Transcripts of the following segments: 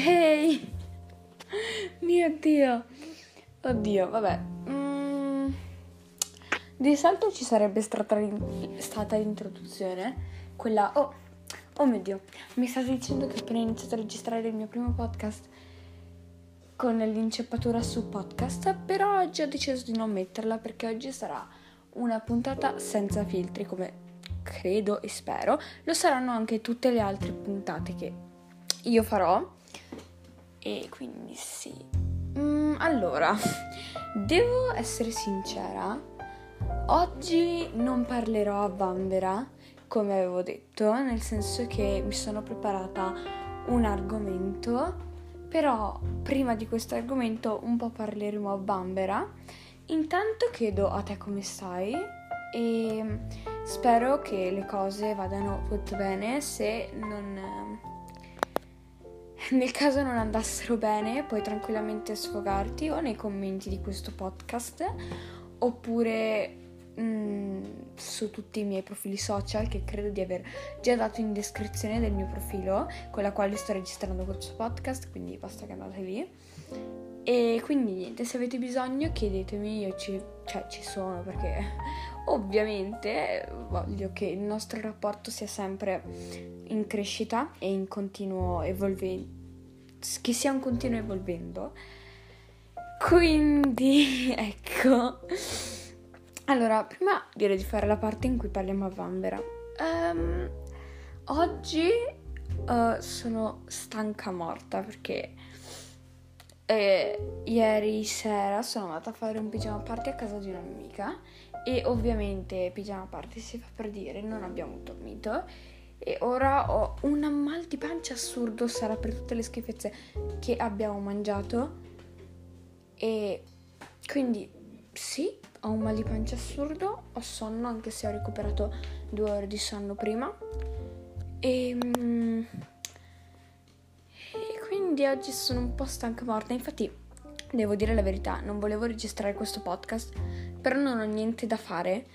Ehi! Mio Dio! Oddio, vabbè. Mm, di solito ci sarebbe stata, stata l'introduzione, quella... Oh, oh mio Dio, mi state dicendo che ho appena iniziato a registrare il mio primo podcast con l'inceppatura su podcast, però oggi ho deciso di non metterla perché oggi sarà una puntata senza filtri, come credo e spero. Lo saranno anche tutte le altre puntate che io farò. E quindi sì. Mm, allora, devo essere sincera. Oggi non parlerò a Vanvera, come avevo detto, nel senso che mi sono preparata un argomento, però prima di questo argomento un po' parleremo a Vanvera. Intanto chiedo a te come stai e spero che le cose vadano tutto bene se non nel caso non andassero bene puoi tranquillamente sfogarti o nei commenti di questo podcast oppure mh, mm, su tutti i miei profili social che credo di aver già dato in descrizione del mio profilo con la quale sto registrando questo podcast quindi basta che andate lì. E quindi niente se avete bisogno chiedetemi io ci, cioè, ci sono perché ovviamente voglio che il nostro rapporto sia sempre in crescita e in continuo evolvimento che sia un continuo evolvendo. Quindi, ecco. Allora, prima direi di fare la parte in cui parliamo a Vanvera. Um, oggi uh, sono stanca morta perché eh, ieri sera sono andata a fare un pigiama party a casa di un'amica e ovviamente pigiama party si fa per dire non abbiamo dormito e ora ho un mal di pancia assurdo, sarà per tutte le schifezze che abbiamo mangiato. E quindi sì, ho un mal di pancia assurdo, ho sonno anche se ho recuperato due ore di sonno prima. E, mm, e quindi oggi sono un po' stanca morta. Infatti, devo dire la verità, non volevo registrare questo podcast, però non ho niente da fare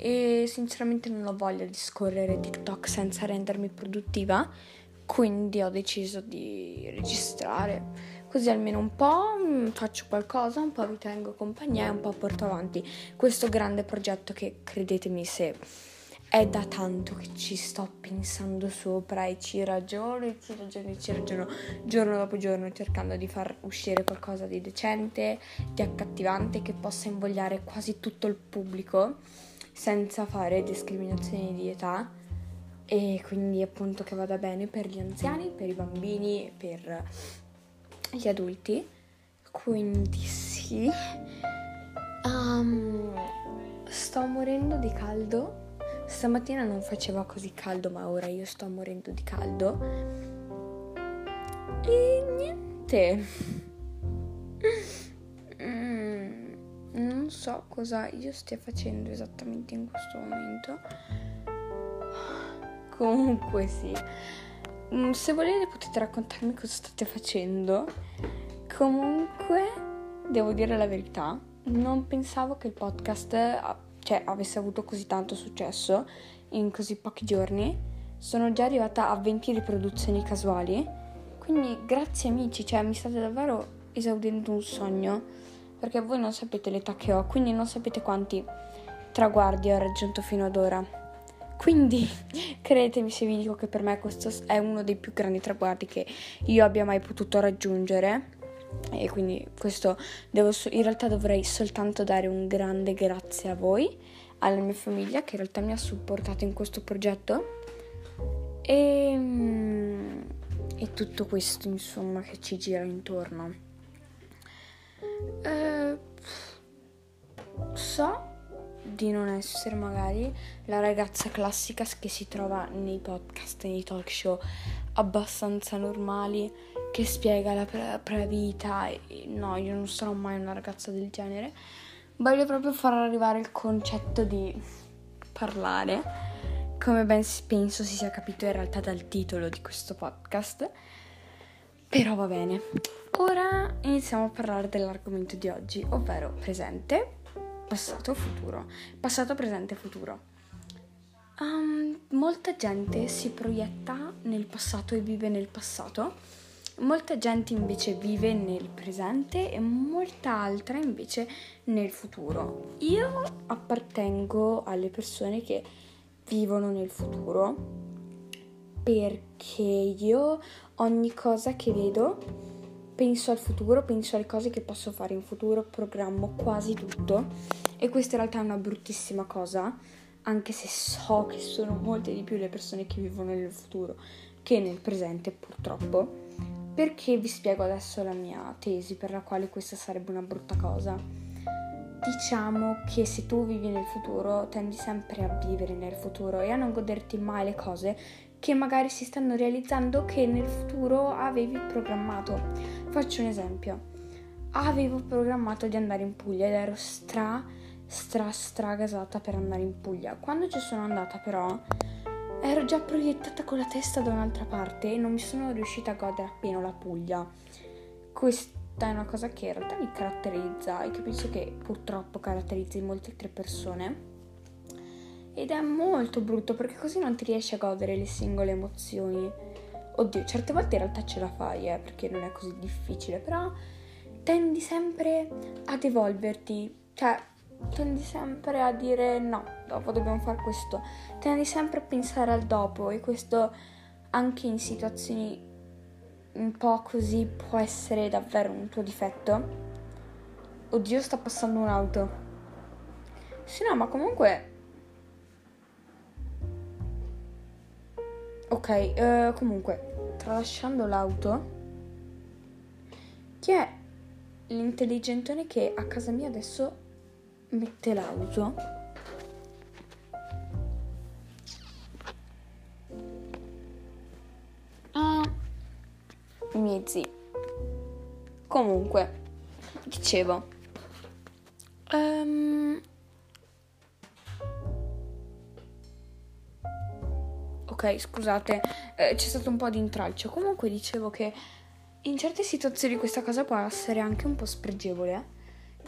e sinceramente non ho voglia di scorrere TikTok senza rendermi produttiva, quindi ho deciso di registrare. Così almeno un po' mm, faccio qualcosa, un po' vi tengo compagnia e un po' porto avanti questo grande progetto che credetemi se è da tanto che ci sto pensando sopra e ci ragiono e ci ragiono e ci ragiono giorno dopo giorno cercando di far uscire qualcosa di decente, di accattivante che possa invogliare quasi tutto il pubblico senza fare discriminazioni di età e quindi appunto che vada bene per gli anziani, per i bambini, per gli adulti. Quindi sì. Um, sto morendo di caldo. Stamattina non faceva così caldo, ma ora io sto morendo di caldo. E niente. Non so cosa io stia facendo esattamente in questo momento. Comunque sì. Mm, se volete potete raccontarmi cosa state facendo. Comunque, devo dire la verità, non pensavo che il podcast cioè, avesse avuto così tanto successo in così pochi giorni. Sono già arrivata a 20 riproduzioni casuali. Quindi grazie amici, cioè mi state davvero esaudendo un sogno perché voi non sapete l'età che ho, quindi non sapete quanti traguardi ho raggiunto fino ad ora. Quindi credetemi se vi dico che per me questo è uno dei più grandi traguardi che io abbia mai potuto raggiungere. E quindi questo devo, in realtà dovrei soltanto dare un grande grazie a voi, alla mia famiglia che in realtà mi ha supportato in questo progetto. E, mm, e tutto questo insomma che ci gira intorno. Eh, so di non essere magari la ragazza classica che si trova nei podcast, nei talk show abbastanza normali, che spiega la propria vita. No, io non sarò mai una ragazza del genere. Voglio proprio far arrivare il concetto di parlare, come ben penso si sia capito in realtà dal titolo di questo podcast. Però va bene. Ora iniziamo a parlare dell'argomento di oggi, ovvero presente, passato, futuro. Passato, presente, futuro. Um, molta gente si proietta nel passato e vive nel passato, Molta gente invece vive nel presente e molta altra invece nel futuro. Io appartengo alle persone che vivono nel futuro perché io ogni cosa che vedo penso al futuro, penso alle cose che posso fare in futuro, programmo quasi tutto e questa in realtà è una bruttissima cosa, anche se so che sono molte di più le persone che vivono nel futuro che nel presente purtroppo perché vi spiego adesso la mia tesi per la quale questa sarebbe una brutta cosa. Diciamo che se tu vivi nel futuro tendi sempre a vivere nel futuro e a non goderti mai le cose che magari si stanno realizzando che nel futuro avevi programmato. Faccio un esempio. Avevo programmato di andare in Puglia ed ero stra stra stra gasata per andare in Puglia. Quando ci sono andata però ero già proiettata con la testa da un'altra parte e non mi sono riuscita a godere appieno la Puglia. Questa è una cosa che in realtà mi caratterizza e che penso che purtroppo caratterizza in molte altre persone. Ed è molto brutto perché così non ti riesci a godere le singole emozioni. Oddio, certe volte in realtà ce la fai, eh, perché non è così difficile, però tendi sempre ad evolverti. Cioè, tendi sempre a dire no, dopo dobbiamo fare questo, tendi sempre a pensare al dopo e questo anche in situazioni un po' così può essere davvero un tuo difetto. Oddio, sta passando un'auto. Sì, no, ma comunque... Ok, uh, comunque, tralasciando l'auto, chi è l'intelligentone che a casa mia adesso mette l'auto? Ah i miei zii. Comunque dicevo um, ok scusate eh, c'è stato un po' di intralcio comunque dicevo che in certe situazioni questa cosa può essere anche un po' spregevole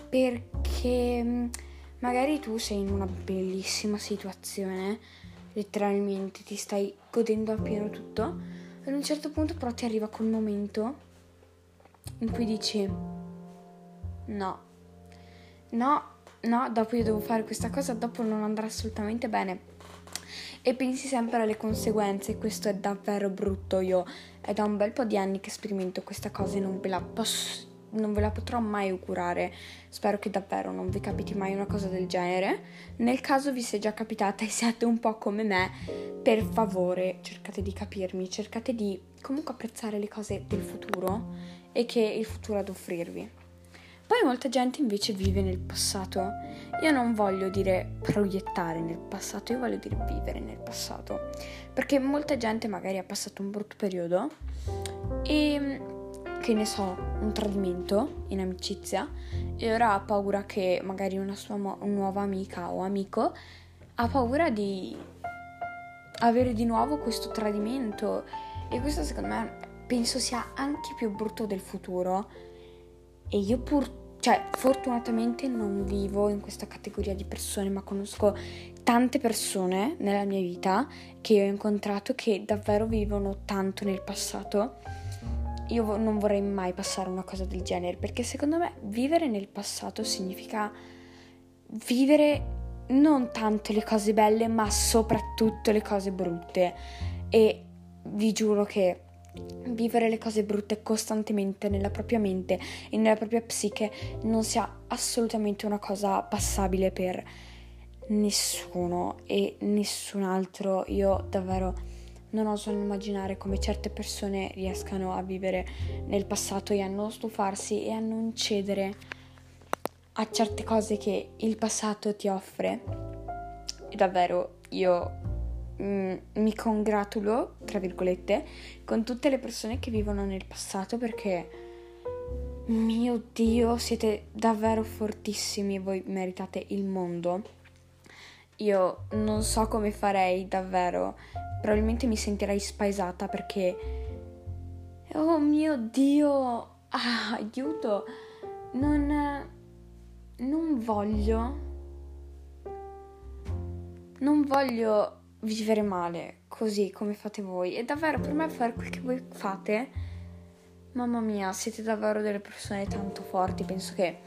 perché mm, magari tu sei in una bellissima situazione, letteralmente ti stai godendo appieno tutto, ad un certo punto però ti arriva quel momento in cui dici no, no, no, dopo io devo fare questa cosa, dopo non andrà assolutamente bene. E pensi sempre alle conseguenze, questo è davvero brutto. Io è da un bel po' di anni che sperimento questa cosa e non ve la posso non ve la potrò mai augurare. Spero che davvero non vi capiti mai una cosa del genere. Nel caso vi sia già capitata e siate un po' come me, per favore cercate di capirmi, cercate di comunque apprezzare le cose del futuro e che il futuro ha ad offrirvi. Poi molta gente invece vive nel passato. Io non voglio dire proiettare nel passato, io voglio dire vivere nel passato. Perché molta gente magari ha passato un brutto periodo e che ne so, un tradimento in amicizia e ora ha paura che magari una sua mo- nuova amica o amico ha paura di avere di nuovo questo tradimento e questo secondo me penso sia anche più brutto del futuro e io pur cioè fortunatamente non vivo in questa categoria di persone ma conosco tante persone nella mia vita che ho incontrato che davvero vivono tanto nel passato. Io non vorrei mai passare una cosa del genere perché secondo me vivere nel passato significa vivere non tanto le cose belle ma soprattutto le cose brutte. E vi giuro che vivere le cose brutte costantemente nella propria mente e nella propria psiche non sia assolutamente una cosa passabile per nessuno e nessun altro io davvero non oso immaginare come certe persone riescano a vivere nel passato e a non stufarsi e a non cedere a certe cose che il passato ti offre. E davvero io mm, mi congratulo, tra virgolette, con tutte le persone che vivono nel passato perché, mio Dio, siete davvero fortissimi voi meritate il mondo. Io non so come farei davvero probabilmente mi sentirei spaesata perché... Oh mio Dio! Ah, aiuto! Non... Non voglio... Non voglio vivere male così come fate voi. E davvero per me fare quel che voi fate Mamma mia, siete davvero delle persone tanto forti. Penso che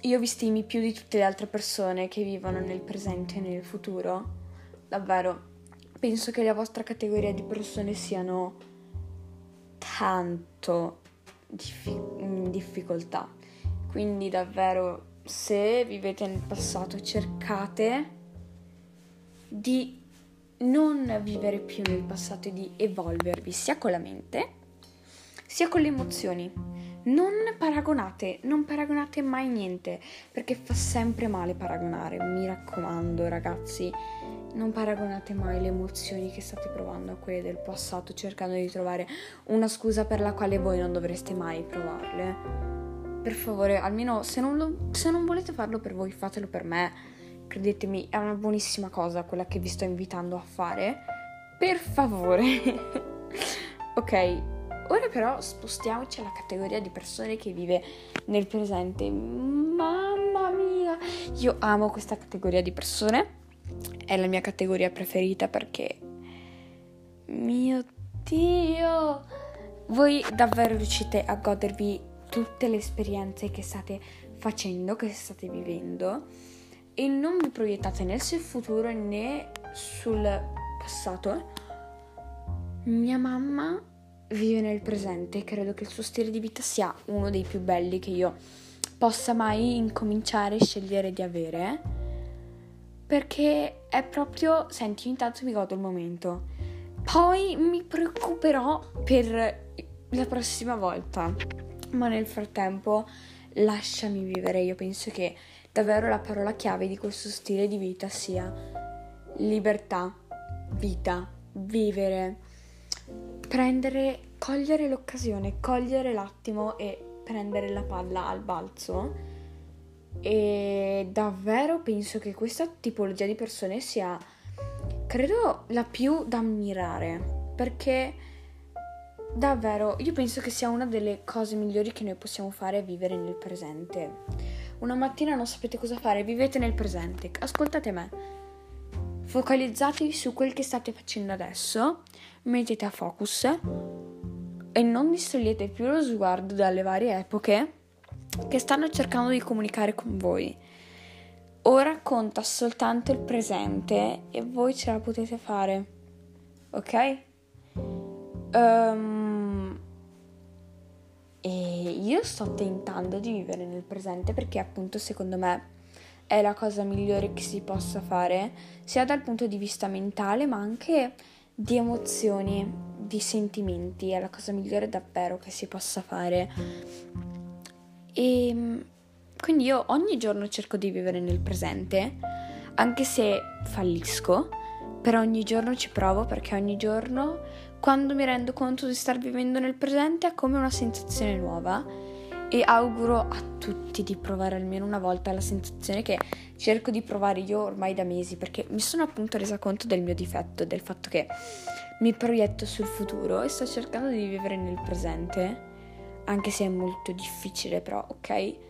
io vi stimi più di tutte le altre persone che vivono nel presente e nel futuro. Davvero, penso che la vostra categoria di persone siano tanto in difficoltà. Quindi davvero, se vivete nel passato, cercate di non vivere più nel passato e di evolvervi sia con la mente sia con le emozioni. Non paragonate, non paragonate mai niente, perché fa sempre male paragonare, mi raccomando ragazzi, non paragonate mai le emozioni che state provando a quelle del passato, cercando di trovare una scusa per la quale voi non dovreste mai provarle. Per favore, almeno se non, lo, se non volete farlo per voi, fatelo per me. Credetemi, è una buonissima cosa quella che vi sto invitando a fare. Per favore. ok, Ora però spostiamoci alla categoria di persone che vive nel presente. Mamma mia, io amo questa categoria di persone. È la mia categoria preferita perché... Mio Dio! Voi davvero riuscite a godervi tutte le esperienze che state facendo, che state vivendo e non vi proiettate né sul futuro né sul passato. Mia mamma vive nel presente. E credo che il suo stile di vita sia uno dei più belli che io possa mai incominciare a scegliere di avere. Perché è proprio senti intanto mi godo il momento. Poi mi preoccuperò per la prossima volta. Ma nel frattempo lasciami vivere. Io penso che davvero la parola chiave di questo stile di vita sia libertà vita vivere prendere, cogliere l'occasione, cogliere l'attimo e prendere la palla al balzo. E davvero penso che questa tipologia di persone sia, credo, la più da ammirare. Perché davvero io penso che sia una delle cose migliori che noi possiamo fare è vivere nel presente. Una mattina non sapete cosa fare, vivete nel presente. Ascoltate me Focalizzatevi su quel che state facendo adesso, mettete a focus e non distogliete più lo sguardo dalle varie epoche che stanno cercando di comunicare con voi. Ora conta soltanto il presente e voi ce la potete fare. Ok? Um, e io sto tentando di vivere nel presente perché appunto secondo me è la cosa migliore che si possa fare, sia dal punto di vista mentale, ma anche di emozioni, di sentimenti, è la cosa migliore davvero che si possa fare. E quindi io ogni giorno cerco di vivere nel presente, anche se fallisco, però ogni giorno ci provo perché ogni giorno, quando mi rendo conto di star vivendo nel presente, è come una sensazione nuova e auguro a tutti di provare almeno una volta la sensazione che cerco di provare io ormai da mesi perché mi sono appunto resa conto del mio difetto, del fatto che mi proietto sul futuro e sto cercando di vivere nel presente, anche se è molto difficile però, ok?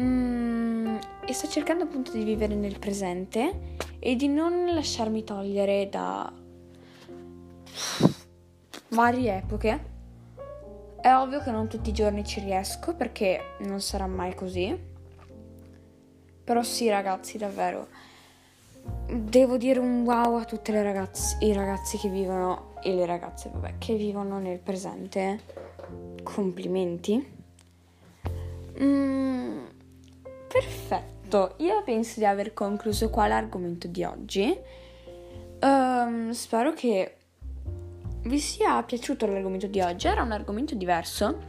Mm, e sto cercando appunto di vivere nel presente e di non lasciarmi togliere da varie epoche è ovvio che non tutti i giorni ci riesco perché non sarà mai così. Però sì, ragazzi, davvero. Devo dire un wow a tutti i ragazzi che vivono e le ragazze, vabbè, che vivono nel presente. Complimenti. Perfetto, io penso di aver concluso qua l'argomento di oggi. Um, spero che vi sia piaciuto l'argomento di oggi. Era un argomento diverso,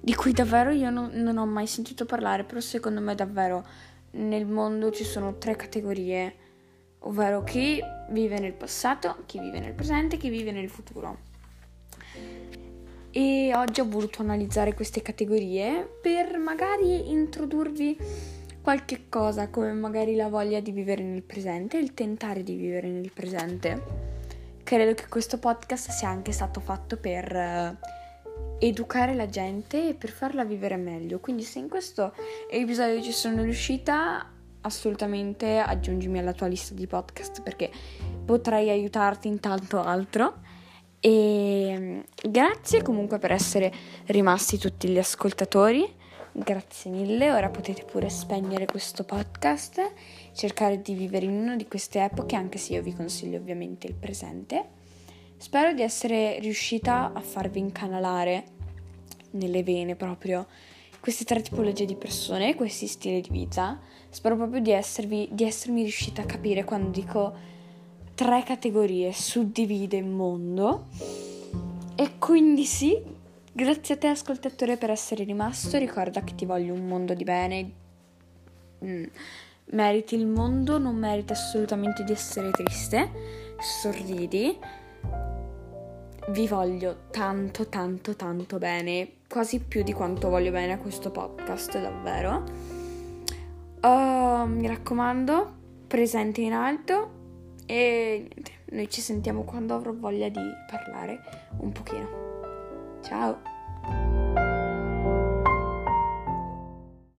di cui davvero io non, non ho mai sentito parlare, però secondo me davvero nel mondo ci sono tre categorie, ovvero chi vive nel passato, chi vive nel presente e chi vive nel futuro. E oggi ho voluto analizzare queste categorie per magari introdurvi qualche cosa come magari la voglia di vivere nel presente, il tentare di vivere nel presente credo che questo podcast sia anche stato fatto per uh, educare la gente e per farla vivere meglio. Quindi se in questo episodio ci sono riuscita, assolutamente aggiungimi alla tua lista di podcast perché potrei aiutarti in tanto altro. E mm, grazie comunque per essere rimasti tutti gli ascoltatori. Grazie mille, ora potete pure spegnere questo podcast, cercare di vivere in una di queste epoche, anche se io vi consiglio ovviamente il presente. Spero di essere riuscita a farvi incanalare nelle vene proprio queste tre tipologie di persone, questi stili di vita. Spero proprio di, esservi, di essermi riuscita a capire quando dico tre categorie suddivide il mondo. E quindi sì, grazie a te ascoltatore per essere rimasto. Ricorda che ti voglio un mondo di bene. Mm. Meriti il mondo, non meriti assolutamente di essere triste. Sorridi vi voglio tanto tanto tanto bene, quasi più di quanto voglio bene a questo podcast, davvero. Uh, mi raccomando, presente in alto e niente, noi ci sentiamo quando avrò voglia di parlare un pochino. Ciao!